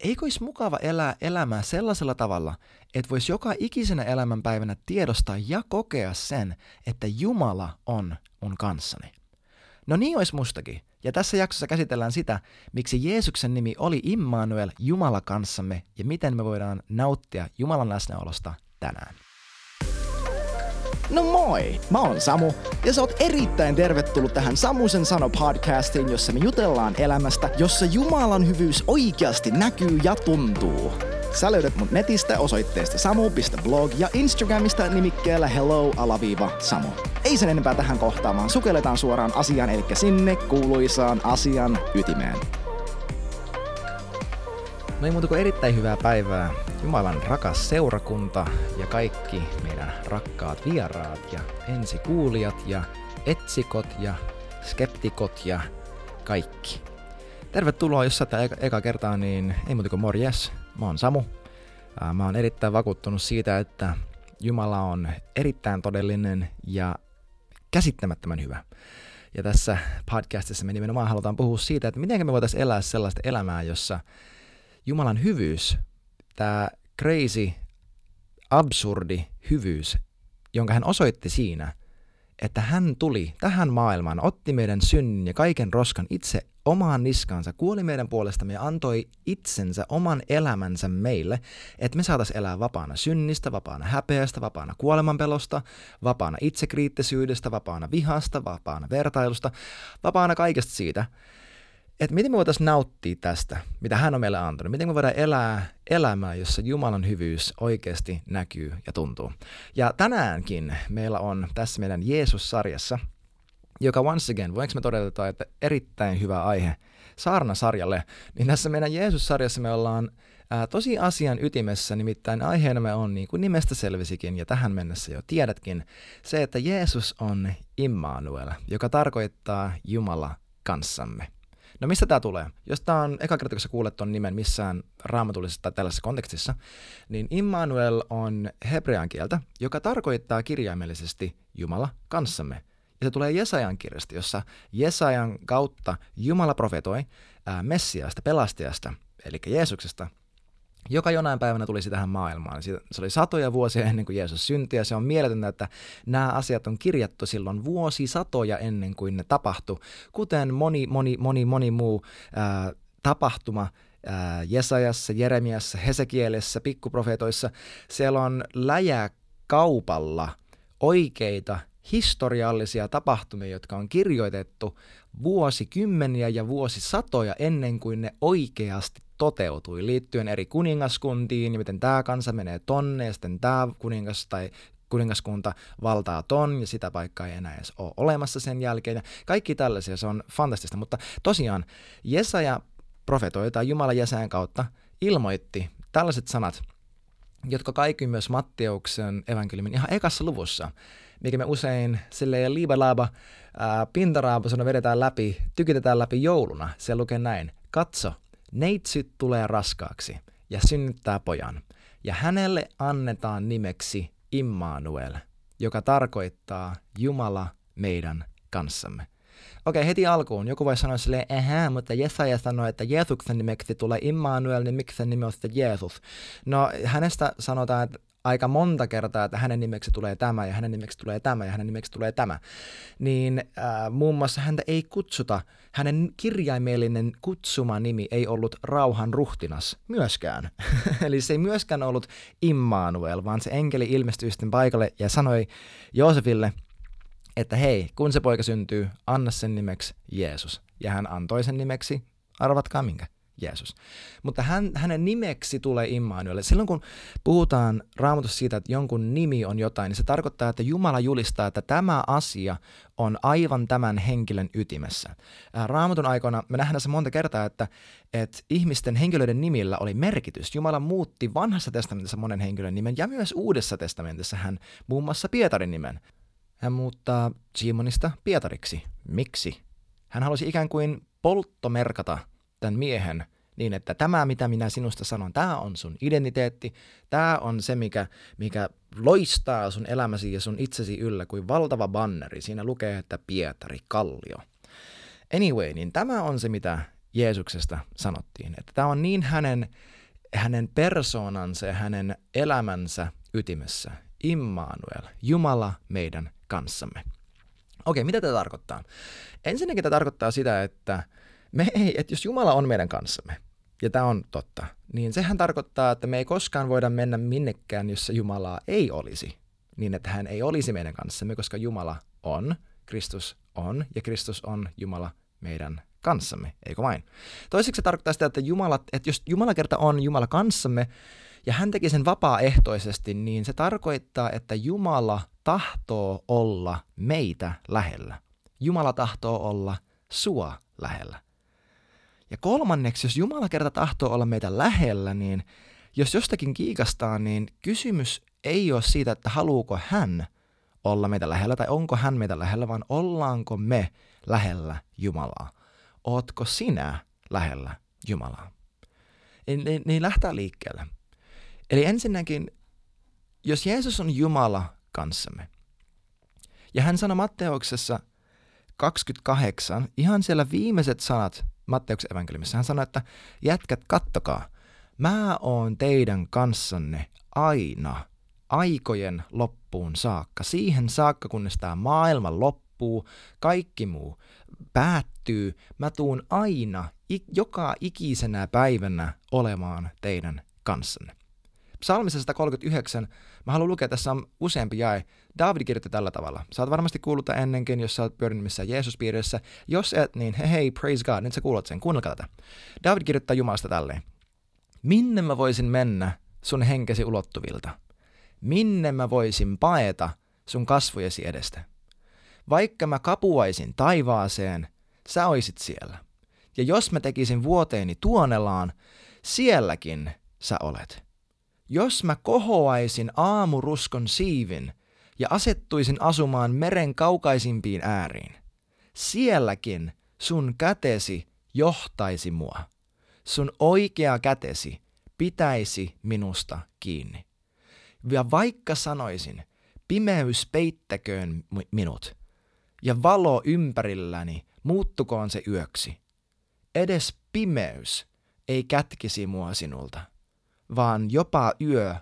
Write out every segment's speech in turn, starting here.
eikö olisi mukava elää elämää sellaisella tavalla, että voisi joka ikisenä elämänpäivänä tiedostaa ja kokea sen, että Jumala on mun kanssani. No niin olisi mustakin. Ja tässä jaksossa käsitellään sitä, miksi Jeesuksen nimi oli Immanuel, Jumala kanssamme, ja miten me voidaan nauttia Jumalan läsnäolosta tänään. No moi, mä oon Samu, ja sä oot erittäin tervetullut tähän Samusen sano podcastiin, jossa me jutellaan elämästä, jossa Jumalan hyvyys oikeasti näkyy ja tuntuu. Sä löydät mut netistä osoitteesta samu.blog ja Instagramista nimikkeellä hello-samu. Ei sen enempää tähän kohtaan, vaan sukelletaan suoraan asiaan, eli sinne kuuluisaan asian ytimeen. No ei muuta kuin erittäin hyvää päivää. Jumalan rakas seurakunta ja kaikki meidän rakkaat vieraat ja ensikuulijat ja etsikot ja skeptikot ja kaikki. Tervetuloa, jos sä eka, eka kertaa, niin ei muuta kuin morjes. Mä oon Samu. Mä oon erittäin vakuuttunut siitä, että Jumala on erittäin todellinen ja käsittämättömän hyvä. Ja tässä podcastissa me nimenomaan halutaan puhua siitä, että miten me voitaisiin elää sellaista elämää, jossa Jumalan hyvyys, tämä crazy, absurdi hyvyys, jonka hän osoitti siinä, että hän tuli tähän maailmaan, otti meidän synnin ja kaiken roskan itse omaan niskaansa, kuoli meidän puolestamme ja antoi itsensä, oman elämänsä meille, että me saataisiin elää vapaana synnistä, vapaana häpeästä, vapaana kuolemanpelosta, vapaana itsekriittisyydestä, vapaana vihasta, vapaana vertailusta, vapaana kaikesta siitä, että miten me voitaisiin nauttia tästä, mitä hän on meille antanut. Miten me voidaan elää elämää, jossa Jumalan hyvyys oikeasti näkyy ja tuntuu. Ja tänäänkin meillä on tässä meidän Jeesus-sarjassa, joka once again, voinko me todeta, että erittäin hyvä aihe saarnasarjalle, niin tässä meidän Jeesus-sarjassa me ollaan ää, tosi asian ytimessä, nimittäin aiheena me on, niin kuin nimestä selvisikin, ja tähän mennessä jo tiedätkin, se, että Jeesus on Immanuel, joka tarkoittaa Jumala kanssamme. No mistä tämä tulee? Jos tämä on eka kerta, kun sä kuulet tuon nimen missään raamatullisessa tai tällaisessa kontekstissa, niin Immanuel on hebrean kieltä, joka tarkoittaa kirjaimellisesti Jumala kanssamme. Ja se tulee Jesajan kirjasta, jossa Jesajan kautta Jumala profetoi ää, Messiasta, pelastajasta, eli Jeesuksesta, joka jonain päivänä tulisi tähän maailmaan. Se oli satoja vuosia ennen kuin Jeesus syntyi ja se on mieletöntä, että nämä asiat on kirjattu silloin vuosi satoja ennen kuin ne tapahtui, kuten moni, moni, moni, moni muu ää, tapahtuma ää, Jesajassa, Jeremiassa, Hesekielessä, pikkuprofeetoissa. Siellä on läjä kaupalla oikeita historiallisia tapahtumia, jotka on kirjoitettu vuosikymmeniä ja vuosisatoja ennen kuin ne oikeasti toteutui liittyen eri kuningaskuntiin miten tämä kansa menee tonne ja sitten tämä kuningas tai kuningaskunta valtaa ton ja sitä paikkaa ei enää edes ole olemassa sen jälkeen. Ja kaikki tällaisia, se on fantastista, mutta tosiaan Jesaja profetoi tai Jumala Jesajan kautta ilmoitti tällaiset sanat, jotka kaikki myös Matteuksen evankeliumin ihan ekassa luvussa, mikä me usein silleen liibalaaba pintaraapasona vedetään läpi, tykitetään läpi jouluna. Se lukee näin, katso, Neitsyt tulee raskaaksi ja synnyttää pojan, ja hänelle annetaan nimeksi Immanuel, joka tarkoittaa Jumala meidän kanssamme. Okei, heti alkuun joku voi sanoa silleen, ehä, mutta Jesaja sanoi, että Jeesuksen nimeksi tulee Immanuel, niin miksi sen nimi on sitten Jeesus? No, hänestä sanotaan, että aika monta kertaa, että hänen nimeksi tulee tämä ja hänen nimeksi tulee tämä ja hänen nimeksi tulee tämä, niin äh, muun muassa häntä ei kutsuta, hänen kirjaimellinen kutsuma nimi ei ollut rauhan ruhtinas myöskään. Eli se ei myöskään ollut Immanuel, vaan se enkeli ilmestyi sitten paikalle ja sanoi Joosefille, että hei, kun se poika syntyy, anna sen nimeksi Jeesus. Ja hän antoi sen nimeksi, arvatkaa minkä, Jeesus. Mutta hän, hänen nimeksi tulee Immanuel. Silloin kun puhutaan raamatussa siitä, että jonkun nimi on jotain, niin se tarkoittaa, että Jumala julistaa, että tämä asia on aivan tämän henkilön ytimessä. Raamatun aikoina me nähdään se monta kertaa, että, että ihmisten henkilöiden nimillä oli merkitys. Jumala muutti vanhassa testamentissa monen henkilön nimen ja myös uudessa testamentissa hän muun muassa Pietarin nimen. Hän muuttaa Simonista Pietariksi. Miksi? Hän halusi ikään kuin polttomerkata tämän miehen niin, että tämä, mitä minä sinusta sanon, tämä on sun identiteetti, tämä on se, mikä, mikä loistaa sun elämäsi ja sun itsesi yllä kuin valtava banneri. Siinä lukee, että Pietari, Kallio. Anyway, niin tämä on se, mitä Jeesuksesta sanottiin. Että tämä on niin hänen, hänen persoonansa ja hänen elämänsä ytimessä. Immanuel, Jumala meidän kanssamme. Okei, mitä tämä tarkoittaa? Ensinnäkin tämä tarkoittaa sitä, että, me ei, että jos Jumala on meidän kanssamme, ja tämä on totta, niin sehän tarkoittaa, että me ei koskaan voida mennä minnekään, jossa Jumalaa ei olisi, niin että hän ei olisi meidän kanssamme, koska Jumala on, Kristus on, ja Kristus on Jumala meidän kanssamme, eikö vain? Toiseksi se tarkoittaa sitä, että, Jumala, että jos Jumala kerta on Jumala kanssamme, ja hän teki sen vapaaehtoisesti, niin se tarkoittaa, että Jumala tahtoo olla meitä lähellä. Jumala tahtoo olla sua lähellä. Ja kolmanneksi, jos Jumala kerta tahtoo olla meitä lähellä, niin jos jostakin kiikastaa, niin kysymys ei ole siitä, että haluuko hän olla meitä lähellä tai onko hän meitä lähellä, vaan ollaanko me lähellä Jumalaa. Ootko sinä lähellä Jumalaa? Niin, niin, niin lähtää liikkeelle. Eli ensinnäkin, jos Jeesus on Jumala kanssamme, ja hän sanoi Matteuksessa 28, ihan siellä viimeiset sanat Matteuksen evankeliumissa, hän sanoi, että jätkät, kattokaa, mä oon teidän kanssanne aina, aikojen loppuun saakka, siihen saakka, kunnes tämä maailma loppuu, kaikki muu päättyy, mä tuun aina, joka ikisenä päivänä olemaan teidän kanssanne. Psalmissa 139, mä haluan lukea, tässä on useampi jae. David kirjoitti tällä tavalla. Sä oot varmasti kuullut tämän ennenkin, jos sä oot pyörinyt missään Jeesus-piirissä. Jos et, niin hei, hei, praise God, nyt sä kuulet sen, kuunnelkaa tätä. David kirjoittaa Jumalasta tälleen. Minne mä voisin mennä sun henkesi ulottuvilta? Minne mä voisin paeta sun kasvojesi edestä? Vaikka mä kapuaisin taivaaseen, sä oisit siellä. Ja jos mä tekisin vuoteeni tuonelaan, sielläkin sä olet. Jos mä kohoaisin aamuruskon siivin ja asettuisin asumaan meren kaukaisimpiin ääriin, sielläkin sun kätesi johtaisi mua. Sun oikea kätesi pitäisi minusta kiinni. Ja vaikka sanoisin, pimeys peittäköön minut, ja valo ympärilläni muuttukoon se yöksi. Edes pimeys ei kätkisi mua sinulta vaan jopa yö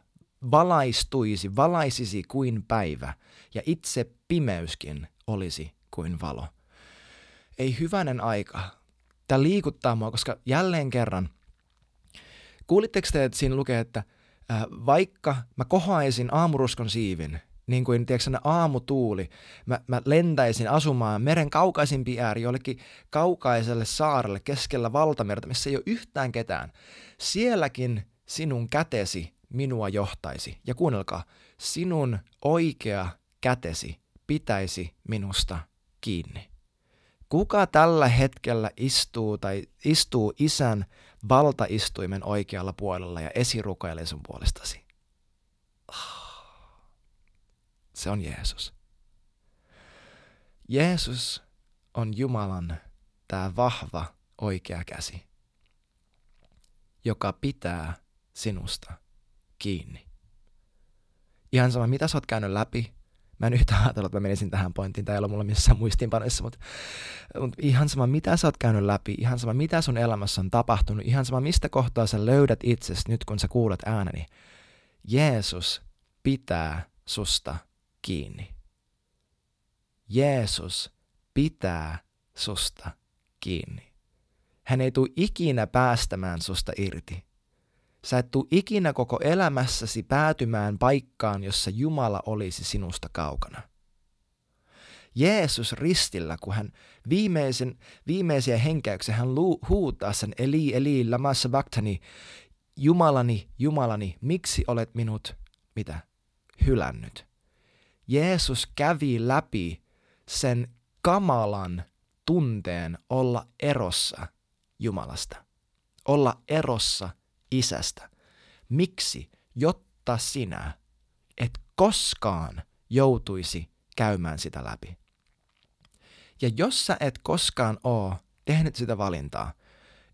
valaistuisi, valaisisi kuin päivä, ja itse pimeyskin olisi kuin valo. Ei hyvänen aika. Tämä liikuttaa mua, koska jälleen kerran, kuulitteko te, että siinä lukee, että vaikka mä kohoaisin aamuruskon siivin, niin kuin tiedätkö, aamutuuli, mä, mä lentäisin asumaan meren kaukaisimpi ääri jollekin kaukaiselle saarelle keskellä valtamerta, missä ei ole yhtään ketään. Sielläkin sinun kätesi minua johtaisi. Ja kuunnelkaa, sinun oikea kätesi pitäisi minusta kiinni. Kuka tällä hetkellä istuu tai istuu isän valtaistuimen oikealla puolella ja esirukailee sun puolestasi? Se on Jeesus. Jeesus on Jumalan tämä vahva oikea käsi, joka pitää sinusta kiinni. Ihan sama, mitä sä oot käynyt läpi. Mä en yhtään ajatellut, että mä menisin tähän pointtiin, tai ei ole mulla missään muistiinpanoissa, mutta, mutta ihan sama, mitä sä oot käynyt läpi, ihan sama, mitä sun elämässä on tapahtunut, ihan sama, mistä kohtaa sä löydät itsesi nyt, kun sä kuulet ääneni. Jeesus pitää susta kiinni. Jeesus pitää susta kiinni. Hän ei tule ikinä päästämään susta irti. Sä et tuu ikinä koko elämässäsi päätymään paikkaan, jossa Jumala olisi sinusta kaukana. Jeesus ristillä, kun hän viimeisen, viimeisiä henkäyksiä, hän huutaa sen Eli, Eli, lama sabachthani, Jumalani, Jumalani, miksi olet minut, mitä, hylännyt? Jeesus kävi läpi sen kamalan tunteen olla erossa Jumalasta. Olla erossa isästä. Miksi? Jotta sinä et koskaan joutuisi käymään sitä läpi. Ja jos sä et koskaan oo tehnyt sitä valintaa,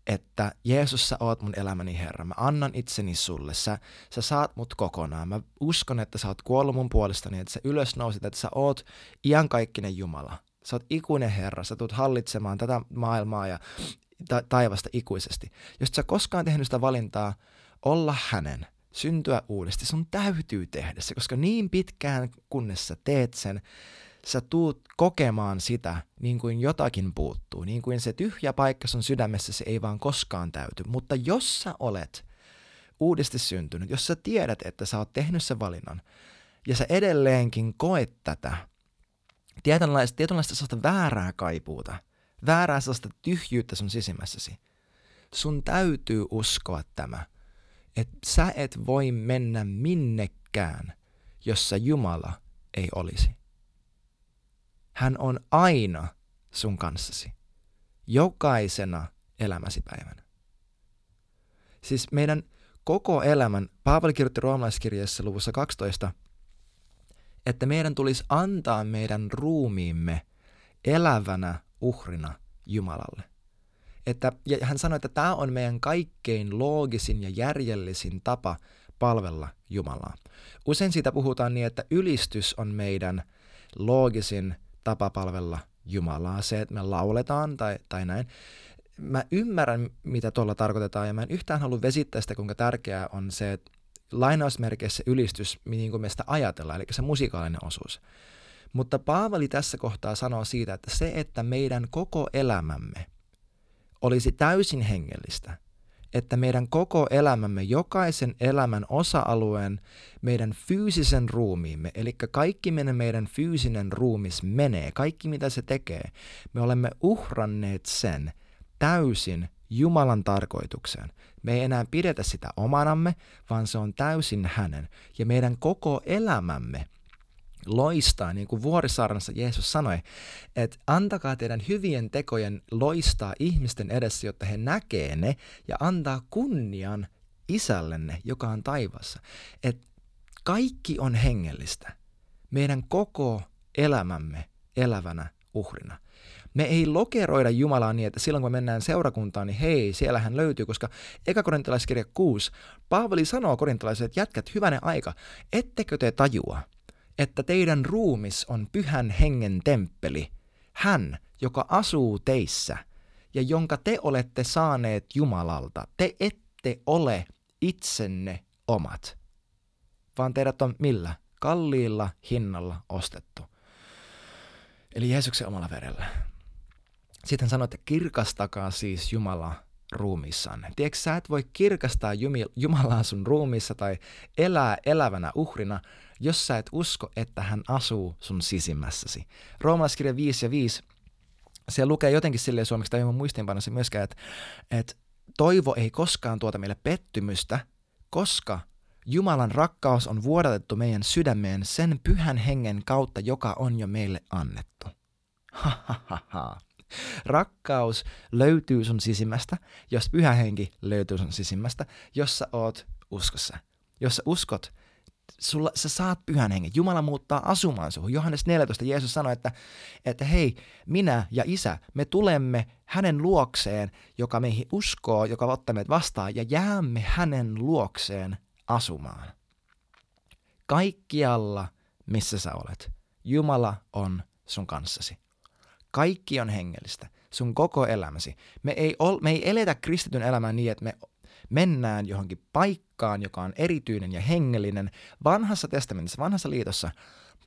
että Jeesus, sä oot mun elämäni Herra, mä annan itseni sulle, sä, sä saat mut kokonaan, mä uskon, että sä oot kuollut mun puolestani, että sä ylösnousit, että sä oot iankaikkinen Jumala, sä oot ikuinen Herra, sä tulet hallitsemaan tätä maailmaa ja ta- taivasta ikuisesti. Jos sä koskaan tehnyt sitä valintaa olla hänen, syntyä uudesti, sun täytyy tehdä se, koska niin pitkään kunnes sä teet sen, sä tuut kokemaan sitä niin kuin jotakin puuttuu, niin kuin se tyhjä paikka sun sydämessä se ei vaan koskaan täyty. Mutta jos sä olet uudesti syntynyt, jos sä tiedät, että sä oot tehnyt sen valinnan, ja sä edelleenkin koet tätä, tietynlaista, tietynlaista väärää kaipuuta, väärää sellaista tyhjyyttä sun sisimmässäsi, sun täytyy uskoa tämä, että sä et voi mennä minnekään, jossa Jumala ei olisi. Hän on aina sun kanssasi, jokaisena elämäsi päivänä. Siis meidän koko elämän, Paavali kirjoitti roomalaiskirjassa luvussa 12, että meidän tulisi antaa meidän ruumiimme elävänä uhrina Jumalalle. Että, ja hän sanoi, että tämä on meidän kaikkein loogisin ja järjellisin tapa palvella Jumalaa. Usein siitä puhutaan niin, että ylistys on meidän loogisin tapa palvella Jumalaa, se, että me lauletaan tai, tai näin. Mä ymmärrän, mitä tuolla tarkoitetaan, ja mä en yhtään halua vesittää sitä, kuinka tärkeää on se, että lainausmerkeissä ylistys, niin kuin me sitä ajatellaan, eli se musikaalinen osuus. Mutta Paavali tässä kohtaa sanoo siitä, että se, että meidän koko elämämme olisi täysin hengellistä, että meidän koko elämämme, jokaisen elämän osa-alueen, meidän fyysisen ruumiimme, eli kaikki meidän, meidän fyysinen ruumis menee, kaikki mitä se tekee, me olemme uhranneet sen täysin Jumalan tarkoitukseen. Me ei enää pidetä sitä omanamme, vaan se on täysin hänen. Ja meidän koko elämämme loistaa, niin kuin vuorisaarnassa Jeesus sanoi, että antakaa teidän hyvien tekojen loistaa ihmisten edessä, jotta he näkee ne ja antaa kunnian isällenne, joka on taivassa. Että kaikki on hengellistä. Meidän koko elämämme elävänä uhrina. Me ei lokeroida Jumalaa niin, että silloin kun me mennään seurakuntaan, niin hei, siellä hän löytyy, koska eka korintalaiskirja 6, Paavali sanoo korintalaisille, että jätkät hyvänen aika, ettekö te tajua, että teidän ruumis on pyhän hengen temppeli, hän, joka asuu teissä ja jonka te olette saaneet Jumalalta. Te ette ole itsenne omat, vaan teidät on millä? Kalliilla hinnalla ostettu. Eli Jeesuksen omalla verellä. Sitten sanoi, että kirkastakaa siis Jumala ruumissanne. Tiedätkö, sä et voi kirkastaa Jumalaa sun ruumissa tai elää elävänä uhrina, jos sä et usko, että hän asuu sun sisimmässäsi. Roomalaiskirja 5 ja 5, se lukee jotenkin silleen suomeksi, tai mun muistiinpanossa myöskään, että, että toivo ei koskaan tuota meille pettymystä, koska Jumalan rakkaus on vuodatettu meidän sydämeen sen pyhän hengen kautta, joka on jo meille annettu. Ha, ha, ha, ha. Rakkaus löytyy sun sisimmästä, jos pyhä henki löytyy sun sisimmästä, jos sä oot uskossa. Jos sä uskot, sulla, sä saat pyhän hengen. Jumala muuttaa asumaan suhun. Johannes 14 Jeesus sanoi, että, että hei, minä ja isä, me tulemme hänen luokseen, joka meihin uskoo, joka ottaa meidät vastaan, ja jäämme hänen luokseen asumaan. Kaikkialla, missä sä olet, Jumala on sun kanssasi. Kaikki on hengellistä, sun koko elämäsi. Me ei, ol, me ei eletä kristityn elämää niin, että me mennään johonkin paikkaan, joka on erityinen ja hengellinen. Vanhassa testamentissa, vanhassa liitossa,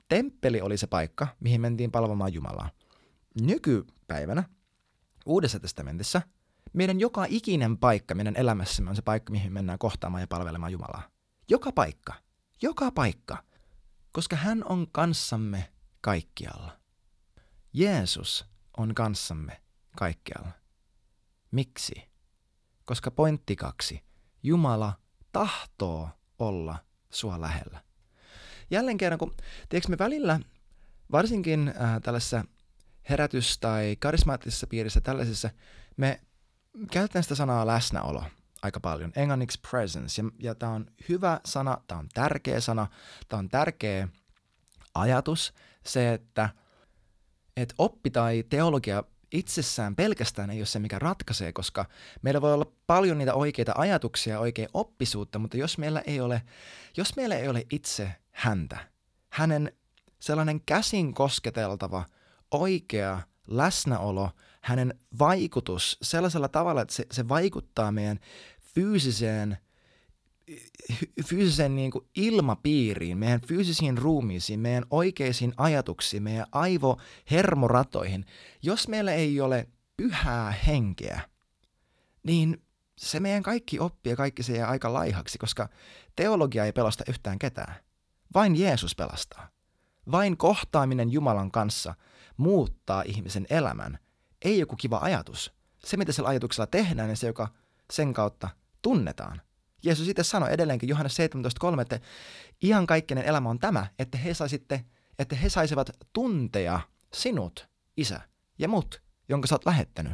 temppeli oli se paikka, mihin mentiin palvomaan Jumalaa. Nykypäivänä, Uudessa testamentissa, meidän joka ikinen paikka meidän elämässämme on se paikka, mihin mennään kohtaamaan ja palvelemaan Jumalaa. Joka paikka. Joka paikka. Koska hän on kanssamme kaikkialla. Jeesus on kanssamme kaikkialla. Miksi? Koska pointti kaksi. Jumala tahtoo olla sua lähellä. Jälleen kerran, kun tiedätkö me välillä, varsinkin äh, tällaisessa herätys- tai karismaattisessa piirissä, tällaisessa, me käytetään sitä sanaa läsnäolo aika paljon, englanniksi presence, ja, ja tämä on hyvä sana, tämä on tärkeä sana, tämä on tärkeä ajatus, se, että – että oppi tai teologia itsessään pelkästään ei ole se, mikä ratkaisee, koska meillä voi olla paljon niitä oikeita ajatuksia, oikea oppisuutta, mutta jos meillä ei ole, jos meillä ei ole itse häntä, hänen sellainen käsin kosketeltava, oikea läsnäolo, hänen vaikutus sellaisella tavalla, että se, se vaikuttaa meidän fyysiseen, fyysiseen niin kuin ilmapiiriin, meidän fyysisiin ruumiisiin, meidän oikeisiin ajatuksiin, meidän aivohermoratoihin. Jos meillä ei ole pyhää henkeä, niin se meidän kaikki oppii ja kaikki se jää aika laihaksi, koska teologia ei pelasta yhtään ketään. Vain Jeesus pelastaa. Vain kohtaaminen Jumalan kanssa muuttaa ihmisen elämän. Ei joku kiva ajatus. Se, mitä sillä ajatuksella tehdään, ja se, joka sen kautta tunnetaan. Jeesus itse sanoi edelleenkin Johannes 17.3, että kaikkinen elämä on tämä, että he, saisitte, että he saisivat tuntea sinut, isä, ja mut, jonka sä oot lähettänyt.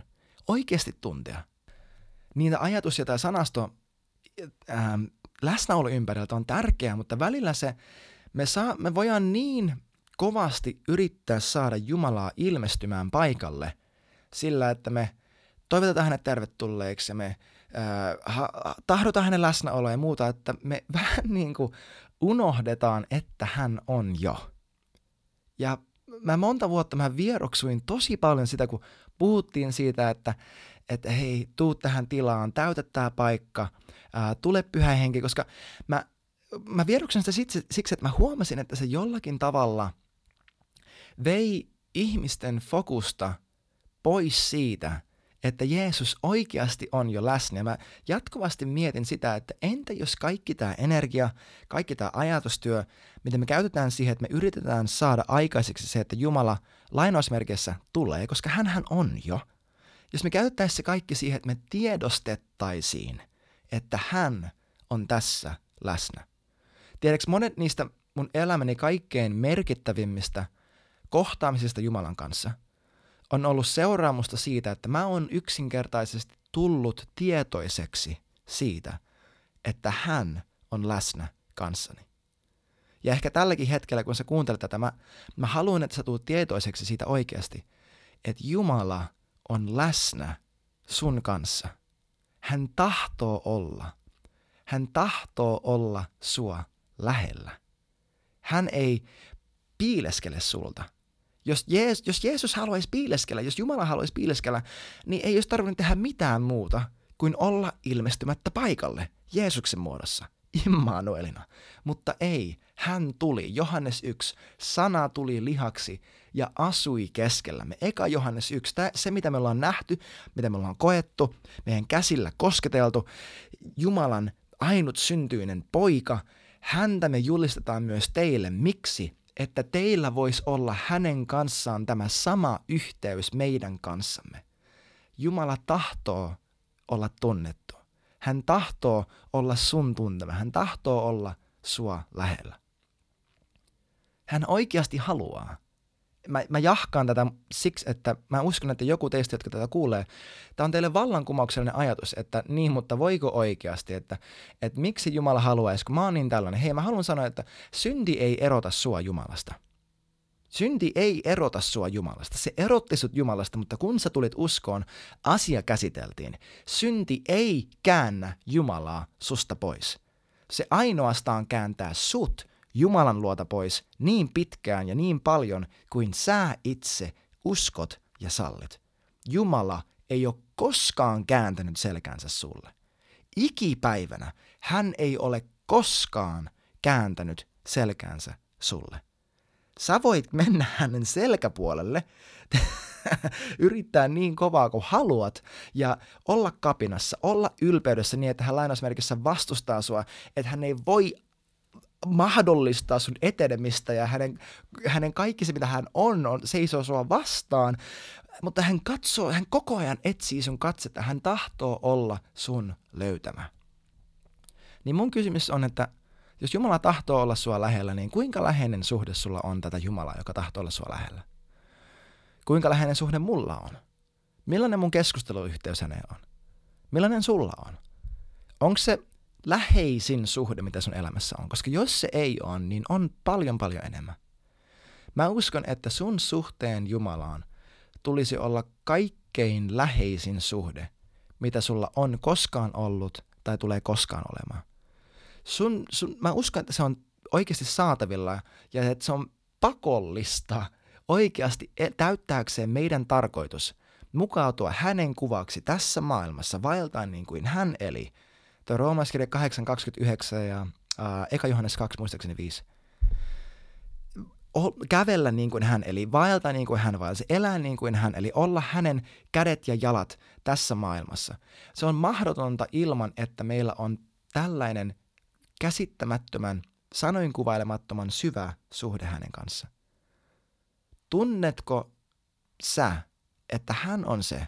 Oikeasti tuntea. Niin ajatus ja tämä sanasto ähm, läsnäolo ympäriltä on tärkeää, mutta välillä se, me, saa, me voidaan niin kovasti yrittää saada Jumalaa ilmestymään paikalle sillä, että me toivotetaan hänet tervetulleeksi ja me ha, tahdotaan hänen läsnäoloa ja muuta, että me vähän niin kuin unohdetaan, että hän on jo. Ja mä monta vuotta mä vieroksuin tosi paljon sitä, kun puhuttiin siitä, että, että hei, tuu tähän tilaan, täytä tämä paikka, ää, tule pyhä henki, koska mä, mä vieroksen sitä siksi, siksi, että mä huomasin, että se jollakin tavalla vei ihmisten fokusta pois siitä, että Jeesus oikeasti on jo läsnä. Ja mä jatkuvasti mietin sitä, että entä jos kaikki tämä energia, kaikki tämä ajatustyö, mitä me käytetään siihen, että me yritetään saada aikaiseksi se, että Jumala lainausmerkeissä tulee, koska hän on jo. Jos me käytettäisiin se kaikki siihen, että me tiedostettaisiin, että hän on tässä läsnä. Tiedätkö, monet niistä mun elämäni kaikkein merkittävimmistä kohtaamisista Jumalan kanssa – on ollut seuraamusta siitä, että mä oon yksinkertaisesti tullut tietoiseksi siitä, että hän on läsnä kanssani. Ja ehkä tälläkin hetkellä, kun sä kuuntelet tätä, mä, mä haluan, että sä tulet tietoiseksi siitä oikeasti, että Jumala on läsnä sun kanssa. Hän tahtoo olla. Hän tahtoo olla sua lähellä. Hän ei piileskele sulta. Jos, Jees, jos Jeesus haluaisi piileskellä, jos Jumala haluaisi piileskellä, niin ei olisi tarvinnut tehdä mitään muuta kuin olla ilmestymättä paikalle Jeesuksen muodossa, Immanuelina. Mutta ei, hän tuli, Johannes 1, sana tuli lihaksi ja asui keskellämme. Eka Johannes 1, tää, se mitä me ollaan nähty, mitä me ollaan koettu, meidän käsillä kosketeltu, Jumalan ainut syntyinen poika, häntä me julistetaan myös teille. Miksi? Että teillä voisi olla hänen kanssaan tämä sama yhteys meidän kanssamme. Jumala tahtoo olla tunnettu. Hän tahtoo olla sun tuntema. Hän tahtoo olla sua lähellä. Hän oikeasti haluaa mä, mä jahkaan tätä siksi, että mä uskon, että joku teistä, jotka tätä kuulee, tämä on teille vallankumouksellinen ajatus, että niin, mutta voiko oikeasti, että, että miksi Jumala haluaisi, kun mä oon niin tällainen. Hei, mä haluan sanoa, että synti ei erota sua Jumalasta. Synti ei erota sua Jumalasta. Se erotti sut Jumalasta, mutta kun sä tulit uskoon, asia käsiteltiin. Synti ei käännä Jumalaa susta pois. Se ainoastaan kääntää sut Jumalan luota pois niin pitkään ja niin paljon kuin sä itse uskot ja sallit. Jumala ei ole koskaan kääntänyt selkänsä sulle. Ikipäivänä hän ei ole koskaan kääntänyt selkäänsä sulle. Sä voit mennä hänen selkäpuolelle, yrittää niin kovaa kuin haluat ja olla kapinassa, olla ylpeydessä niin, että hän lainausmerkissä vastustaa sua, että hän ei voi mahdollistaa sun etenemistä ja hänen, hänen kaikki se, mitä hän on, on seisoo sua vastaan, mutta hän katsoo, hän koko ajan etsii sun katsetta, hän tahtoo olla sun löytämä. Niin mun kysymys on, että jos Jumala tahtoo olla sua lähellä, niin kuinka läheinen suhde sulla on tätä Jumalaa, joka tahtoo olla sua lähellä? Kuinka läheinen suhde mulla on? Millainen mun keskusteluyhteys häneen on? Millainen sulla on? Onko se läheisin suhde, mitä sun elämässä on. Koska jos se ei ole, niin on paljon paljon enemmän. Mä uskon, että sun suhteen Jumalaan tulisi olla kaikkein läheisin suhde, mitä sulla on koskaan ollut tai tulee koskaan olemaan. Sun, sun, mä uskon, että se on oikeasti saatavilla ja että se on pakollista oikeasti e, täyttääkseen meidän tarkoitus, mukautua hänen kuvaksi tässä maailmassa, vaeltaa niin kuin hän eli. Tuo Roomaskirja 8.29 ja ää, Eka Johannes 2, muistaakseni 5 kävellä niin kuin hän, eli vaeltaa niin kuin hän vaelsi, elää niin kuin hän, eli olla hänen kädet ja jalat tässä maailmassa. Se on mahdotonta ilman, että meillä on tällainen käsittämättömän, sanoin kuvailemattoman syvä suhde hänen kanssa. Tunnetko sä, että hän on se,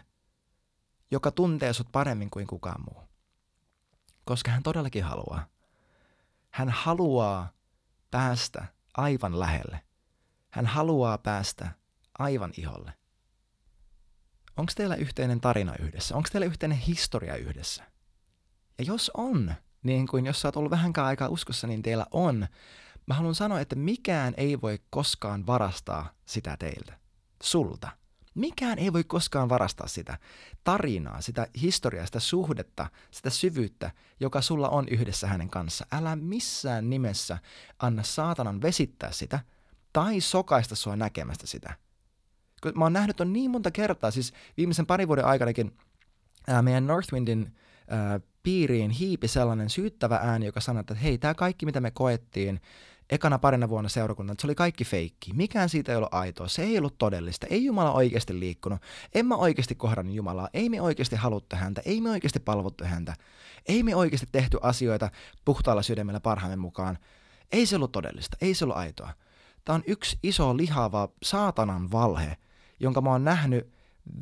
joka tuntee sut paremmin kuin kukaan muu? Koska hän todellakin haluaa. Hän haluaa päästä aivan lähelle. Hän haluaa päästä aivan iholle. Onko teillä yhteinen tarina yhdessä? Onko teillä yhteinen historia yhdessä? Ja jos on, niin kuin jos sä oot ollut vähänkään aikaa uskossa, niin teillä on. Mä haluan sanoa, että mikään ei voi koskaan varastaa sitä teiltä. Sulta. Mikään ei voi koskaan varastaa sitä tarinaa, sitä historiaa, sitä suhdetta, sitä syvyyttä, joka sulla on yhdessä hänen kanssa. Älä missään nimessä anna saatanan vesittää sitä – tai sokaista sua näkemästä sitä. Mä oon nähnyt on niin monta kertaa, siis viimeisen parin vuoden aikanakin ää, meidän Northwindin ää, piiriin hiipi sellainen syyttävä ääni, joka sanoi, että hei, tämä kaikki mitä me koettiin ekana parina vuonna seurakunnan, että se oli kaikki feikki. Mikään siitä ei ollut aitoa, se ei ollut todellista, ei Jumala oikeasti liikkunut, en mä oikeasti kohdannut Jumalaa, ei me oikeasti haluttu häntä, ei me oikeasti palvottu häntä, ei me oikeasti tehty asioita puhtaalla sydämellä parhaamme mukaan. Ei se ollut todellista, ei se ollut aitoa. Tämä on yksi iso lihava saatanan valhe, jonka mä oon nähnyt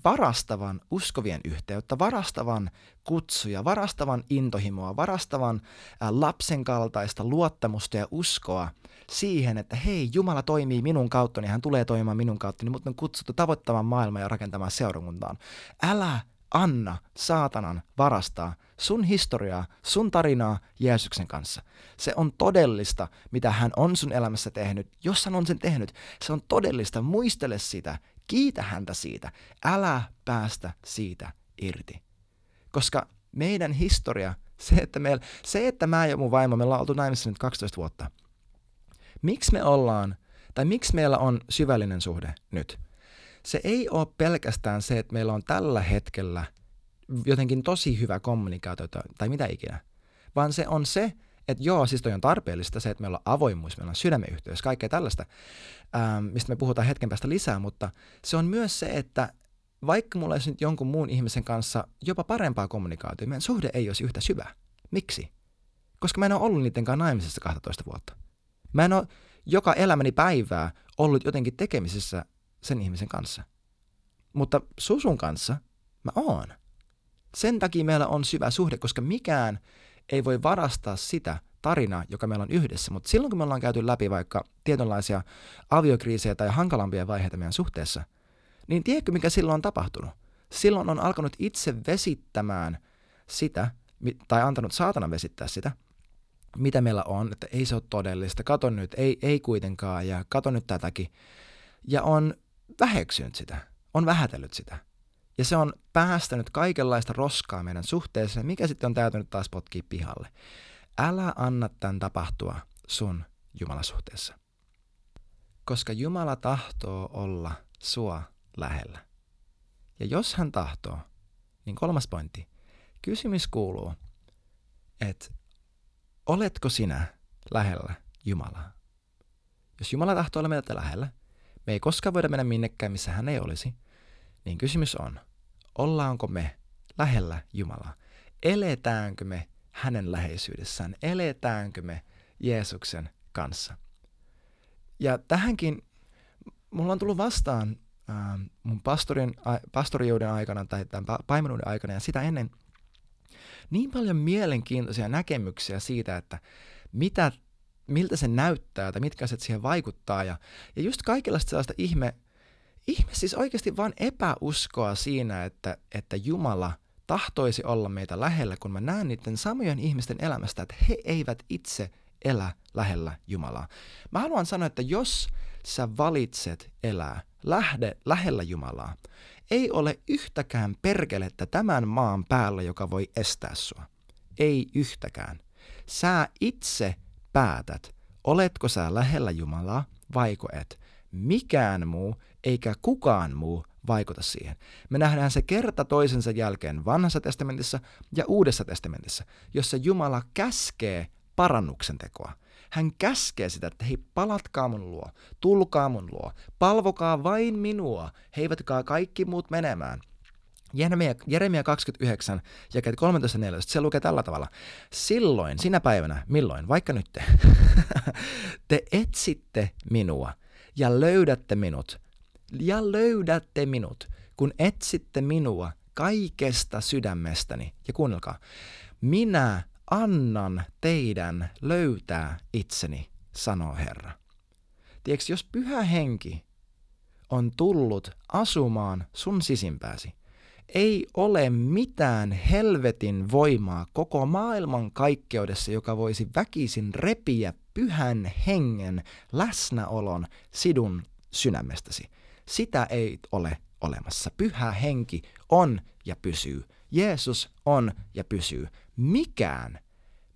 varastavan uskovien yhteyttä, varastavan kutsuja, varastavan intohimoa, varastavan lapsen kaltaista luottamusta ja uskoa siihen, että hei, Jumala toimii minun kautta, niin hän tulee toimimaan minun kautta, niin mut on kutsuttu tavoittamaan maailmaa ja rakentamaan seurakuntaan. Älä anna saatanan varastaa sun historiaa, sun tarinaa Jeesuksen kanssa. Se on todellista, mitä hän on sun elämässä tehnyt. Jos hän on sen tehnyt, se on todellista. Muistele sitä, kiitä häntä siitä. Älä päästä siitä irti. Koska meidän historia, se että, meillä, se, että mä ja mun vaimo, me ollaan oltu naimissa nyt 12 vuotta. Miksi me ollaan, tai miksi meillä on syvällinen suhde nyt? Se ei ole pelkästään se, että meillä on tällä hetkellä – jotenkin tosi hyvä kommunikaatio tai mitä ikinä, vaan se on se, että joo, siis toi on tarpeellista se, että meillä on avoimuus, meillä on sydämeyhteys, kaikkea tällaista, ähm, mistä me puhutaan hetken päästä lisää, mutta se on myös se, että vaikka mulla olisi nyt jonkun muun ihmisen kanssa jopa parempaa kommunikaatiota, meidän suhde ei olisi yhtä syvä. Miksi? Koska mä en ole ollut niiden kanssa naimisessa 12 vuotta. Mä en ole joka elämäni päivää ollut jotenkin tekemisissä sen ihmisen kanssa. Mutta Susun kanssa mä oon. Sen takia meillä on syvä suhde, koska mikään ei voi varastaa sitä tarinaa, joka meillä on yhdessä. Mutta silloin kun me ollaan käyty läpi vaikka tietynlaisia aviokriisejä tai hankalampia vaiheita meidän suhteessa, niin tiedätkö mikä silloin on tapahtunut? Silloin on alkanut itse vesittämään sitä, tai antanut saatana vesittää sitä, mitä meillä on, että ei se ole todellista, kato nyt, ei, ei kuitenkaan, ja kato nyt tätäkin. Ja on väheksynyt sitä, on vähätellyt sitä. Ja se on päästänyt kaikenlaista roskaa meidän suhteeseen, mikä sitten on täytynyt taas potkia pihalle. Älä anna tämän tapahtua sun Jumalasuhteessa. Koska Jumala tahtoo olla sua lähellä. Ja jos hän tahtoo, niin kolmas pointti. Kysymys kuuluu, että oletko sinä lähellä Jumalaa? Jos Jumala tahtoo olla meiltä lähellä, me ei koskaan voida mennä minnekään, missä hän ei olisi – niin kysymys on, ollaanko me lähellä Jumalaa? Eletäänkö me hänen läheisyydessään? Eletäänkö me Jeesuksen kanssa? Ja tähänkin mulla on tullut vastaan äh, mun pastorin, pastorijuuden aikana tai tämän paimenuuden aikana ja sitä ennen niin paljon mielenkiintoisia näkemyksiä siitä, että mitä, miltä se näyttää tai mitkä asiat siihen vaikuttaa. Ja, ja just kaikenlaista sellaista ihme ihme siis oikeasti vaan epäuskoa siinä, että, että Jumala tahtoisi olla meitä lähellä, kun mä näen niiden samojen ihmisten elämästä, että he eivät itse elä lähellä Jumalaa. Mä haluan sanoa, että jos sä valitset elää lähde lähellä Jumalaa, ei ole yhtäkään perkelettä tämän maan päällä, joka voi estää sua. Ei yhtäkään. Sä itse päätät, oletko sä lähellä Jumalaa vaiko et. Mikään muu eikä kukaan muu vaikuta siihen. Me nähdään se kerta toisensa jälkeen vanhassa testamentissa ja uudessa testamentissa, jossa Jumala käskee parannuksen tekoa. Hän käskee sitä, että hei, palatkaa mun luo, tulkaa mun luo, palvokaa vain minua, heivätkää kaikki muut menemään. Jeremia, Jeremia 29, jakeet 13.14, se lukee tällä tavalla. Silloin, sinä päivänä, milloin, vaikka nyt te, te etsitte minua ja löydätte minut, ja löydätte minut, kun etsitte minua kaikesta sydämestäni. Ja kuunnelkaa, minä annan teidän löytää itseni, sanoo Herra. Tiedätkö, jos pyhä henki on tullut asumaan sun sisimpääsi, ei ole mitään helvetin voimaa koko maailman kaikkeudessa, joka voisi väkisin repiä pyhän hengen läsnäolon sidun sydämestäsi. Sitä ei ole olemassa. Pyhä henki on ja pysyy. Jeesus on ja pysyy. Mikään,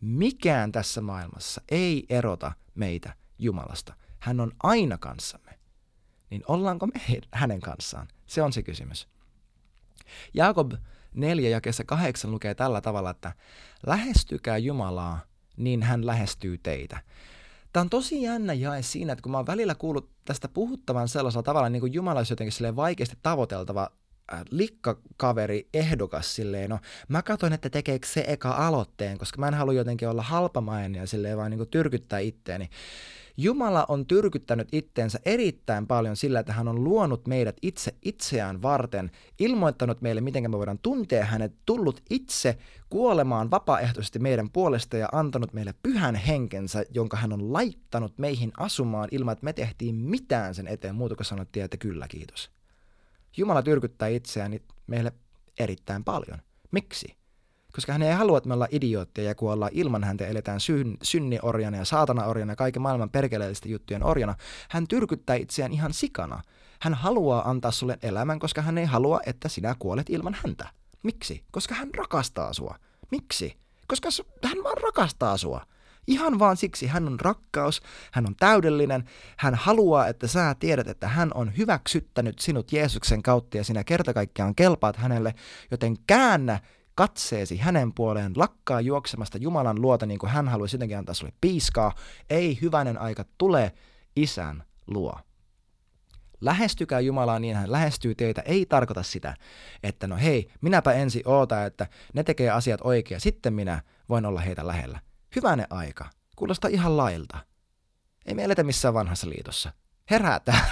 mikään tässä maailmassa ei erota meitä Jumalasta. Hän on aina kanssamme. Niin ollaanko me hänen kanssaan? Se on se kysymys. Jaakob 4 jakeessa 8 lukee tällä tavalla, että lähestykää Jumalaa, niin hän lähestyy teitä. Tämä on tosi jännä jae siinä, että kun mä oon välillä kuullut tästä puhuttavan sellaisella tavalla, niin kuin Jumala olisi jotenkin vaikeasti tavoiteltava äh, likkakaveri, ehdokas silleen, no mä katsoin, että tekeekö se eka aloitteen, koska mä en halua jotenkin olla halpamainen ja silleen vaan niin kuin tyrkyttää itteeni. Jumala on tyrkyttänyt itteensä erittäin paljon sillä, että hän on luonut meidät itse itseään varten, ilmoittanut meille, miten me voidaan tuntea hänet, tullut itse kuolemaan vapaaehtoisesti meidän puolesta ja antanut meille pyhän henkensä, jonka hän on laittanut meihin asumaan ilman, että me tehtiin mitään sen eteen, muuta kuin sanottiin, että kyllä kiitos. Jumala tyrkyttää itseään meille erittäin paljon. Miksi? Koska hän ei halua, että me ollaan idiootteja ja kuollaan ilman häntä eletään syn, synniorjana ja saatanaorjana ja kaiken maailman perkeleellisten juttujen orjana. Hän tyrkyttää itseään ihan sikana. Hän haluaa antaa sulle elämän, koska hän ei halua, että sinä kuolet ilman häntä. Miksi? Koska hän rakastaa sua. Miksi? Koska hän vaan rakastaa sua. Ihan vaan siksi hän on rakkaus, hän on täydellinen, hän haluaa, että sä tiedät, että hän on hyväksyttänyt sinut Jeesuksen kautta ja sinä kerta kaikkiaan kelpaat hänelle, joten käännä katseesi hänen puoleen, lakkaa juoksemasta Jumalan luota niin kuin hän haluaisi jotenkin antaa sulle piiskaa, ei hyvänen aika tule isän luo. Lähestykää Jumalaa niin hän lähestyy teitä, ei tarkoita sitä, että no hei, minäpä ensi oota, että ne tekee asiat oikein, sitten minä voin olla heitä lähellä. Hyvänen aika. Kuulostaa ihan lailta. Ei me eletä missään vanhassa liitossa. Herätään.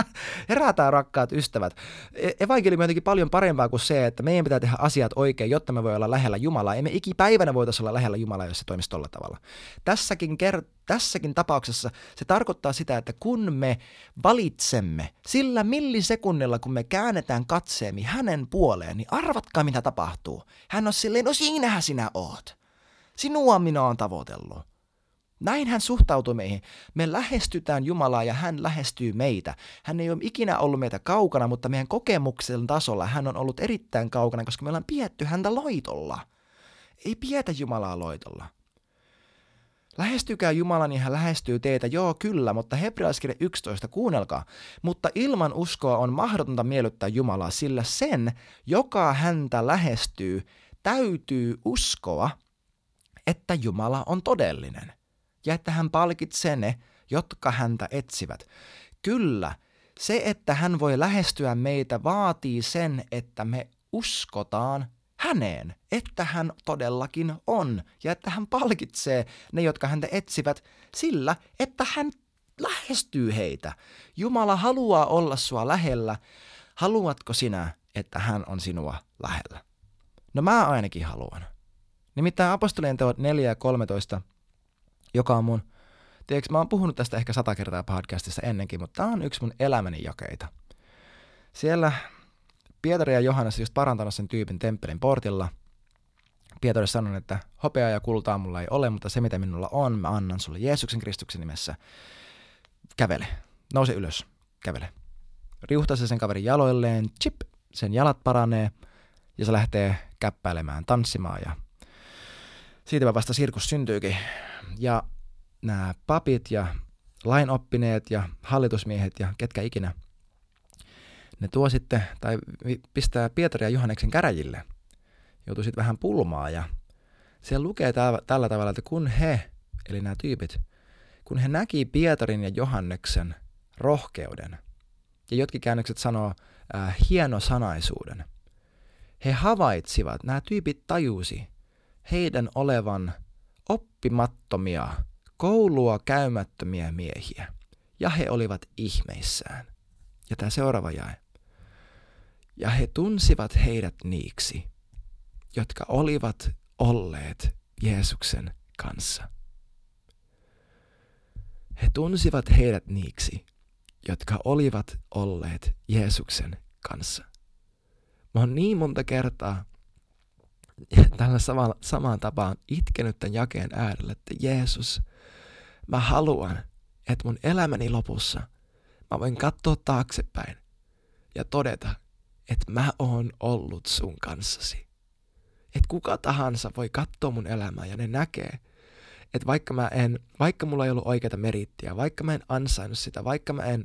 Herätään rakkaat ystävät. E- evankeliumi on jotenkin paljon parempaa kuin se, että meidän pitää tehdä asiat oikein, jotta me voi olla lähellä Jumalaa. Emme ikipäivänä voitaisiin olla lähellä Jumalaa, jos se toimisi tolla tavalla. Tässäkin, ker- tässäkin tapauksessa se tarkoittaa sitä, että kun me valitsemme sillä millisekunnilla, kun me käännetään katseemi hänen puoleen, niin arvatkaa mitä tapahtuu. Hän on silleen, no siinähän sinä oot. Sinua minä olen tavoitellut. Näin hän suhtautuu meihin. Me lähestytään Jumalaa ja hän lähestyy meitä. Hän ei ole ikinä ollut meitä kaukana, mutta meidän kokemuksen tasolla hän on ollut erittäin kaukana, koska me ollaan pietty häntä loitolla. Ei pietä Jumalaa loitolla. Lähestykää Jumala, niin hän lähestyy teitä, joo kyllä, mutta hebrealaiskirja 11, kuunnelkaa. Mutta ilman uskoa on mahdotonta miellyttää Jumalaa, sillä sen, joka häntä lähestyy, täytyy uskoa, että Jumala on todellinen ja että hän palkitsee ne, jotka häntä etsivät. Kyllä, se, että hän voi lähestyä meitä, vaatii sen, että me uskotaan häneen, että hän todellakin on ja että hän palkitsee ne, jotka häntä etsivät sillä, että hän lähestyy heitä. Jumala haluaa olla sua lähellä. Haluatko sinä, että hän on sinua lähellä? No mä ainakin haluan. Nimittäin apostolien teot 4 ja 13 joka on mun, tiedätkö, mä oon puhunut tästä ehkä sata kertaa podcastissa ennenkin, mutta tää on yksi mun elämäni jakeita. Siellä Pietari ja Johannes just parantanut sen tyypin temppelin portilla. Pietari sanoi, että hopeaa ja kultaa mulla ei ole, mutta se mitä minulla on, mä annan sulle Jeesuksen Kristuksen nimessä. Kävele. Nouse ylös. Kävele. Riuhtaa se sen kaverin jaloilleen. Chip. Sen jalat paranee. Ja se lähtee käppäilemään, tanssimaan ja siitä vasta sirkus syntyykin. Ja nämä papit ja lainoppineet ja hallitusmiehet ja ketkä ikinä, ne tuo sitten, tai pistää Pietari ja Johanneksen käräjille. Joutuu sitten vähän pulmaa ja siellä lukee tää, tällä tavalla, että kun he, eli nämä tyypit, kun he näki Pietarin ja Johanneksen rohkeuden, ja jotkin käännökset sanoo äh, hienosanaisuuden, he havaitsivat, nämä tyypit tajusi heidän olevan oppimattomia, koulua käymättömiä miehiä, ja he olivat ihmeissään. Ja tämä seuraava jae. Ja he tunsivat heidät niiksi, jotka olivat olleet Jeesuksen kanssa. He tunsivat heidät niiksi, jotka olivat olleet Jeesuksen kanssa. Mä oon niin monta kertaa tällä samalla, samaan tapaan itkenyt tämän jakeen äärellä, että Jeesus, mä haluan, että mun elämäni lopussa mä voin katsoa taaksepäin ja todeta, että mä oon ollut sun kanssasi. Että kuka tahansa voi katsoa mun elämää ja ne näkee, että vaikka, mä en, vaikka mulla ei ollut oikeita merittiä, vaikka mä en ansainnut sitä, vaikka mä en,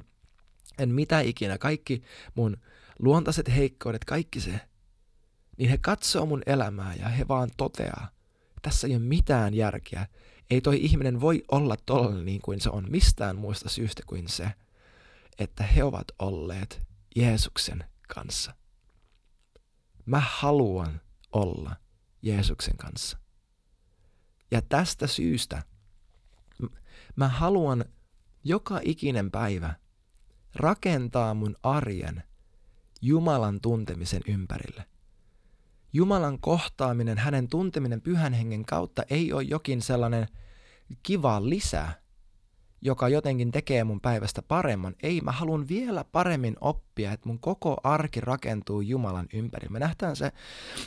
en mitä ikinä, kaikki mun luontaiset heikkoudet, kaikki se, niin he katsoo mun elämää ja he vaan toteaa, tässä ei ole mitään järkeä. Ei toi ihminen voi olla tollainen niin kuin se on mistään muista syystä kuin se, että he ovat olleet Jeesuksen kanssa. Mä haluan olla Jeesuksen kanssa. Ja tästä syystä mä haluan joka ikinen päivä rakentaa mun arjen Jumalan tuntemisen ympärille. Jumalan kohtaaminen, hänen tunteminen pyhän hengen kautta ei ole jokin sellainen kiva lisä, joka jotenkin tekee mun päivästä paremman. Ei, mä haluan vielä paremmin oppia, että mun koko arki rakentuu Jumalan ympärille. Me nähdään se,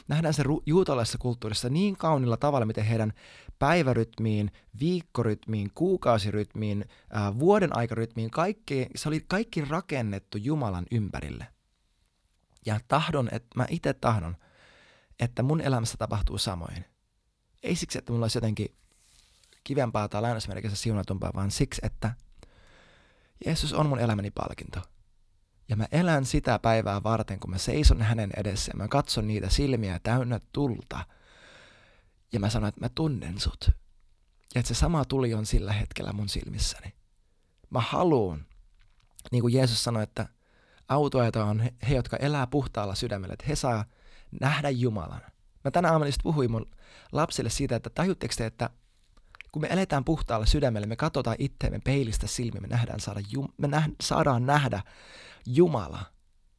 nähdään se juutalaisessa kulttuurissa niin kaunilla tavalla, miten heidän päivärytmiin, viikkorytmiin, kuukausirytmiin, ää, vuoden aikarytmiin, kaikki, se oli kaikki rakennettu Jumalan ympärille. Ja tahdon, että mä itse tahdon, että mun elämässä tapahtuu samoin. Ei siksi, että mulla olisi jotenkin kivempaa tai lainausmerkissä siunatumpaa, vaan siksi, että Jeesus on mun elämäni palkinto. Ja mä elän sitä päivää varten, kun mä seison hänen edessä ja mä katson niitä silmiä täynnä tulta. Ja mä sanon, että mä tunnen sut. Ja että se sama tuli on sillä hetkellä mun silmissäni. Mä haluun, niin kuin Jeesus sanoi, että autoajat on he, he, jotka elää puhtaalla sydämellä, että he saa nähdä Jumalan. Mä tänä aamuna just puhuin mun lapsille siitä, että tajutteko te, että kun me eletään puhtaalla sydämellä, me katsotaan itteemme peilistä silmiä, me, nähdään saada, me näh, saadaan nähdä Jumala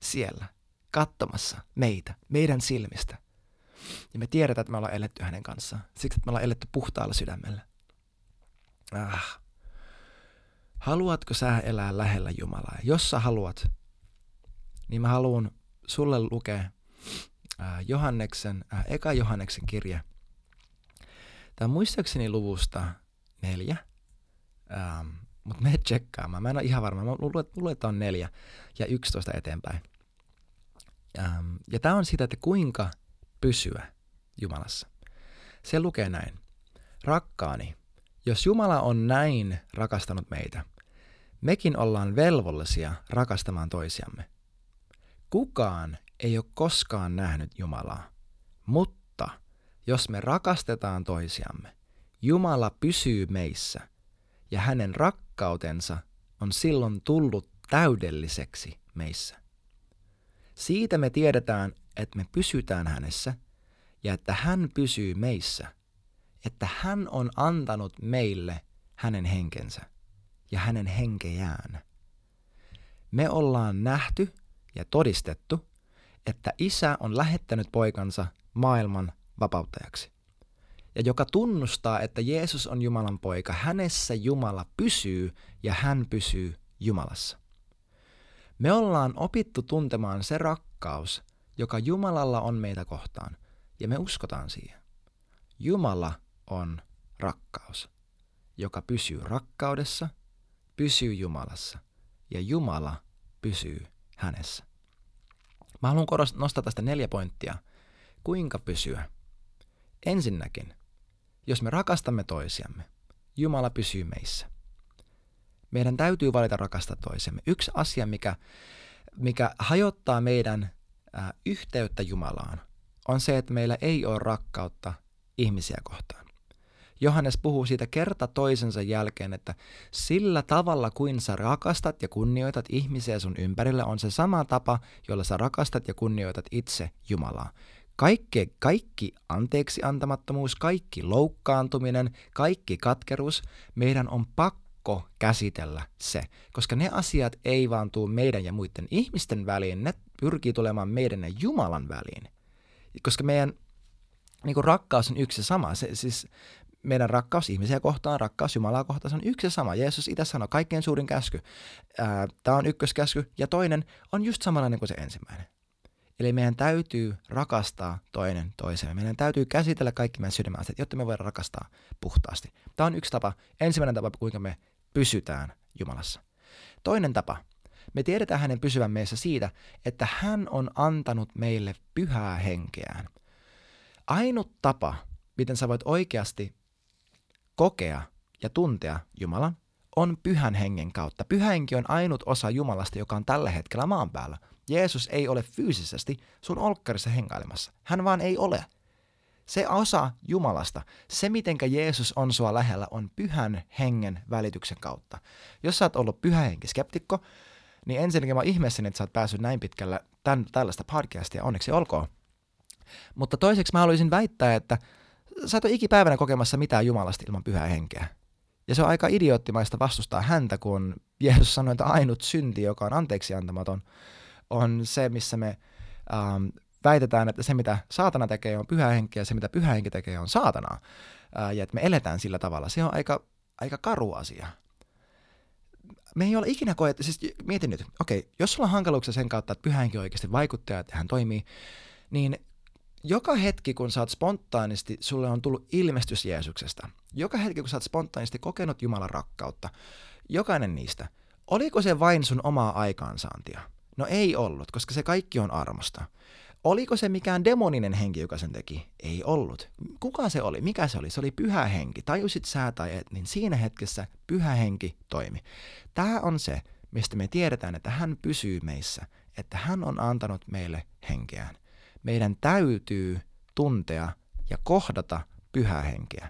siellä katsomassa meitä, meidän silmistä. Ja me tiedetään, että me ollaan eletty hänen kanssaan. Siksi, että me ollaan eletty puhtaalla sydämellä. Ah. Haluatko sä elää lähellä Jumalaa? Jos sä haluat, niin mä haluan sulle lukea Johanneksen, äh, eka Johanneksen kirje – Tämä on muistaakseni luvusta neljä, ähm, mutta me tsekkaamaan. Mä en ole ihan varma. Mä luulen, että on neljä ja yksitoista eteenpäin. Ähm, ja tämä on sitä, että kuinka pysyä Jumalassa. Se lukee näin. Rakkaani, jos Jumala on näin rakastanut meitä, mekin ollaan velvollisia rakastamaan toisiamme. Kukaan ei ole koskaan nähnyt Jumalaa, mutta jos me rakastetaan toisiamme, Jumala pysyy meissä ja hänen rakkautensa on silloin tullut täydelliseksi meissä. Siitä me tiedetään, että me pysytään hänessä ja että hän pysyy meissä, että hän on antanut meille hänen henkensä ja hänen henkejään. Me ollaan nähty ja todistettu, että isä on lähettänyt poikansa maailman vapauttajaksi. Ja joka tunnustaa, että Jeesus on Jumalan poika, hänessä Jumala pysyy ja hän pysyy Jumalassa. Me ollaan opittu tuntemaan se rakkaus, joka Jumalalla on meitä kohtaan, ja me uskotaan siihen. Jumala on rakkaus, joka pysyy rakkaudessa, pysyy Jumalassa, ja Jumala pysyy hänessä. Mä haluan nostaa tästä neljä pointtia, kuinka pysyä Ensinnäkin, jos me rakastamme toisiamme, Jumala pysyy meissä. Meidän täytyy valita rakastaa toisemme. Yksi asia, mikä mikä hajottaa meidän ää, yhteyttä Jumalaan, on se, että meillä ei ole rakkautta ihmisiä kohtaan. Johannes puhuu siitä kerta toisensa jälkeen, että sillä tavalla kuin sä rakastat ja kunnioitat ihmisiä sun ympärillä on se sama tapa, jolla sä rakastat ja kunnioitat itse Jumalaa. Kaikki, kaikki anteeksi antamattomuus, kaikki loukkaantuminen, kaikki katkeruus, meidän on pakko käsitellä se, koska ne asiat ei vaan tuu meidän ja muiden ihmisten väliin, ne pyrkii tulemaan meidän ja Jumalan väliin. Koska meidän niin kuin rakkaus on yksi ja sama. Se, siis meidän rakkaus ihmisiä kohtaan, rakkaus Jumalaa kohtaan, se on yksi ja sama. Jeesus itse sanoi, kaikkein suurin käsky. Tämä on ykköskäsky ja toinen on just samanlainen kuin se ensimmäinen. Eli meidän täytyy rakastaa toinen toiseen. Meidän täytyy käsitellä kaikki meidän sydämen jotta me voidaan rakastaa puhtaasti. Tämä on yksi tapa, ensimmäinen tapa, kuinka me pysytään Jumalassa. Toinen tapa, me tiedetään hänen pysyvän meissä siitä, että hän on antanut meille pyhää henkeään. Ainut tapa, miten sä voit oikeasti kokea ja tuntea Jumalan, on pyhän hengen kautta. Pyhä henki on ainut osa Jumalasta, joka on tällä hetkellä maan päällä. Jeesus ei ole fyysisesti sun olkkarissa hengailemassa. Hän vaan ei ole. Se osa Jumalasta, se mitenkä Jeesus on sua lähellä, on pyhän hengen välityksen kautta. Jos sä oot ollut pyhä henki skeptikko, niin ensinnäkin mä ihmeessäni, että sä oot päässyt näin pitkälle tämän, tällaista podcastia, onneksi olkoon. Mutta toiseksi mä haluaisin väittää, että sä et ole ikipäivänä kokemassa mitään Jumalasta ilman pyhää henkeä. Ja se on aika idioottimaista vastustaa häntä, kun Jeesus sanoi, että ainut synti, joka on anteeksi antamaton, on se, missä me ähm, väitetään, että se mitä saatana tekee on pyhä henki ja se mitä pyhä henki tekee on saatanaa. Äh, ja että me eletään sillä tavalla. Se on aika, aika karu asia. Me ei ole ikinä koettu, siis mietin nyt, okei, jos sulla on hankaluuksia sen kautta, että pyhä henki oikeasti vaikuttaa, että hän toimii, niin joka hetki, kun oot spontaanisti, sulle on tullut ilmestys Jeesuksesta. Joka hetki, kun oot spontaanisti kokenut Jumalan rakkautta. Jokainen niistä. Oliko se vain sun omaa aikaansaantia? No ei ollut, koska se kaikki on armosta. Oliko se mikään demoninen henki, joka sen teki? Ei ollut. Kuka se oli? Mikä se oli? Se oli pyhä henki. Tajusit sä tai et, niin siinä hetkessä pyhä henki toimi. Tämä on se, mistä me tiedetään, että hän pysyy meissä, että hän on antanut meille henkeään meidän täytyy tuntea ja kohdata pyhää henkeä.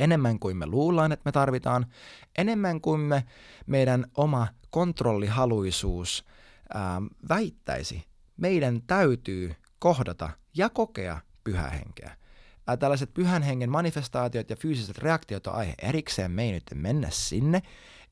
Enemmän kuin me luullaan, että me tarvitaan, enemmän kuin me meidän oma kontrollihaluisuus ää, väittäisi, meidän täytyy kohdata ja kokea pyhää henkeä. Ää, tällaiset pyhän hengen manifestaatiot ja fyysiset reaktiot on aihe erikseen, me ei nyt mennä sinne,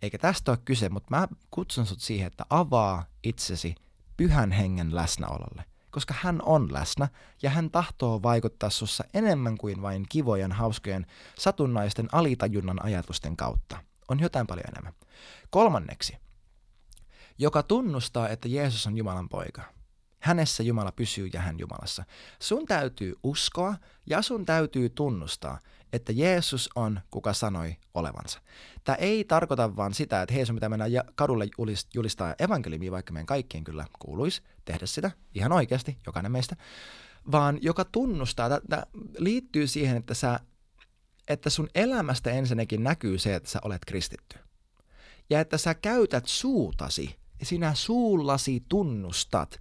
eikä tästä ole kyse, mutta mä kutsun sut siihen, että avaa itsesi pyhän hengen läsnäololle – koska hän on läsnä ja hän tahtoo vaikuttaa sussa enemmän kuin vain kivojen, hauskojen, satunnaisten alitajunnan ajatusten kautta. On jotain paljon enemmän. Kolmanneksi, joka tunnustaa, että Jeesus on Jumalan poika. Hänessä Jumala pysyy ja hän Jumalassa. Sun täytyy uskoa ja sun täytyy tunnustaa, että Jeesus on, kuka sanoi olevansa. Tämä ei tarkoita vaan sitä, että hei, sun pitää mennä kadulle julistaa evankeliumia, vaikka meidän kaikkien kyllä kuuluisi tehdä sitä, ihan oikeasti, jokainen meistä, vaan joka tunnustaa, tämä liittyy siihen, että, sä, että sun elämästä ensinnäkin näkyy se, että sä olet kristitty. Ja että sä käytät suutasi, sinä suullasi tunnustat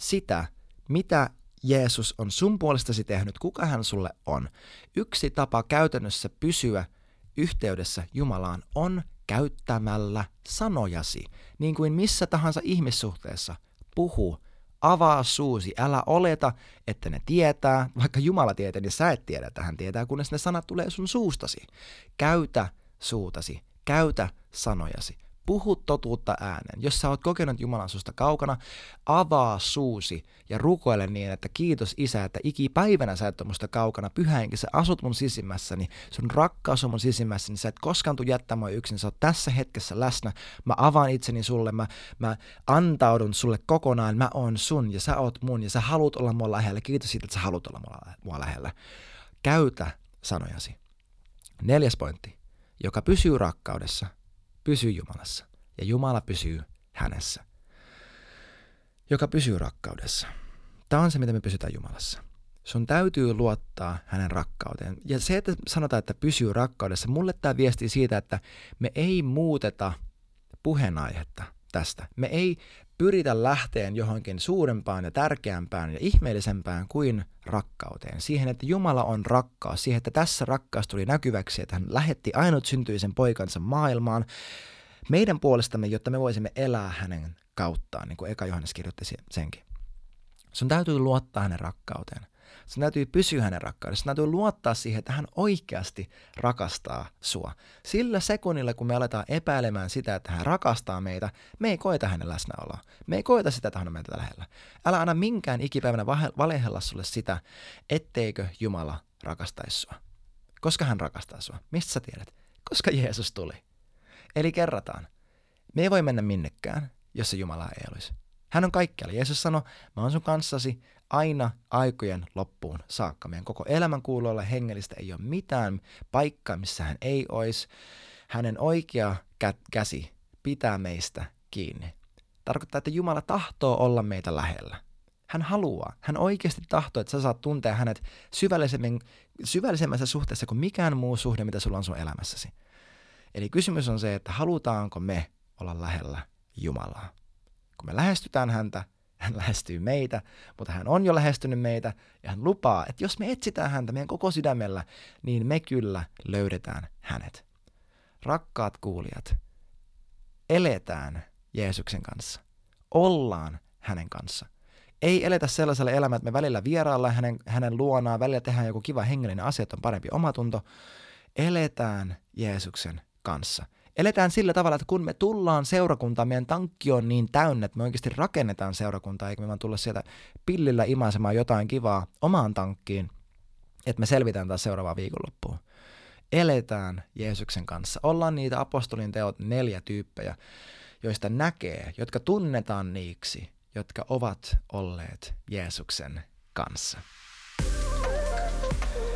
sitä, mitä Jeesus on sun puolestasi tehnyt, kuka hän sulle on. Yksi tapa käytännössä pysyä yhteydessä Jumalaan on käyttämällä sanojasi, niin kuin missä tahansa ihmissuhteessa. Puhu, avaa suusi, älä oleta, että ne tietää, vaikka Jumala tietää, niin sä et tiedä, että hän tietää, kunnes ne sanat tulee sun suustasi. Käytä suutasi, käytä sanojasi. Puhu totuutta ääneen. Jos sä oot kokenut Jumalan susta kaukana, avaa suusi ja rukoile niin, että kiitos Isä, että ikipäivänä sä et ole musta kaukana. Pyhä henki, sä asut mun sisimmässäni, sun rakkaus on mun sisimmässäni, sä et koskaan tuu jättämään yksin, sä oot tässä hetkessä läsnä. Mä avaan itseni sulle, mä, mä antaudun sulle kokonaan, mä oon sun ja sä oot mun ja sä haluat olla mua lähellä. Kiitos siitä, että sä haluat olla mua lähellä. Käytä sanojasi. Neljäs pointti, joka pysyy rakkaudessa – pysyy Jumalassa ja Jumala pysyy hänessä, joka pysyy rakkaudessa. Tämä on se, mitä me pysytään Jumalassa. Sun täytyy luottaa hänen rakkauteen. Ja se, että sanotaan, että pysyy rakkaudessa, mulle tämä viesti siitä, että me ei muuteta puheenaihetta tästä. Me ei pyritä lähteen johonkin suurempaan ja tärkeämpään ja ihmeellisempään kuin rakkauteen. Siihen, että Jumala on rakkaus. Siihen, että tässä rakkaus tuli näkyväksi, että hän lähetti ainut syntyisen poikansa maailmaan meidän puolestamme, jotta me voisimme elää hänen kauttaan, niin kuin Eka Johannes kirjoitti senkin. Sun täytyy luottaa hänen rakkauteen. Sun täytyy pysyä hänen rakkaudessa. Sun täytyy luottaa siihen, että hän oikeasti rakastaa sua. Sillä sekunnilla, kun me aletaan epäilemään sitä, että hän rakastaa meitä, me ei koeta hänen läsnäoloa. Me ei koeta sitä, että hän on meitä lähellä. Älä anna minkään ikipäivänä valehella sulle sitä, etteikö Jumala rakastaisi sua. Koska hän rakastaa sua. Mistä sä tiedät? Koska Jeesus tuli. Eli kerrataan. Me ei voi mennä minnekään, jos se Jumala ei olisi. Hän on kaikkialla. Jeesus sanoi, mä oon sun kanssasi aina aikojen loppuun saakka. Meidän koko elämän kuuluu olla hengellistä. Ei ole mitään paikkaa, missä hän ei olisi. Hänen oikea käsi pitää meistä kiinni. Tarkoittaa, että Jumala tahtoo olla meitä lähellä. Hän haluaa. Hän oikeasti tahtoo, että sä saat tuntea hänet syvällisemmin, syvällisemmässä suhteessa kuin mikään muu suhde, mitä sulla on sun elämässäsi. Eli kysymys on se, että halutaanko me olla lähellä Jumalaa. Kun me lähestytään häntä, hän lähestyy meitä, mutta hän on jo lähestynyt meitä ja hän lupaa, että jos me etsitään häntä meidän koko sydämellä, niin me kyllä löydetään hänet. Rakkaat kuulijat, eletään Jeesuksen kanssa. Ollaan hänen kanssa. Ei eletä sellaisella elämällä, että me välillä vieraillaan hänen, hänen luonaan, välillä tehdään joku kiva hengellinen asia, että on parempi omatunto. Eletään Jeesuksen kanssa. Eletään sillä tavalla, että kun me tullaan seurakuntaan, meidän tankki on niin täynnä, että me oikeasti rakennetaan seurakuntaa, eikä me vaan tulla sieltä pillillä imaisemaan jotain kivaa omaan tankkiin, että me selvitään taas seuraavaan viikonloppuun. Eletään Jeesuksen kanssa. Ollaan niitä apostolin teot neljä tyyppejä, joista näkee, jotka tunnetaan niiksi, jotka ovat olleet Jeesuksen kanssa.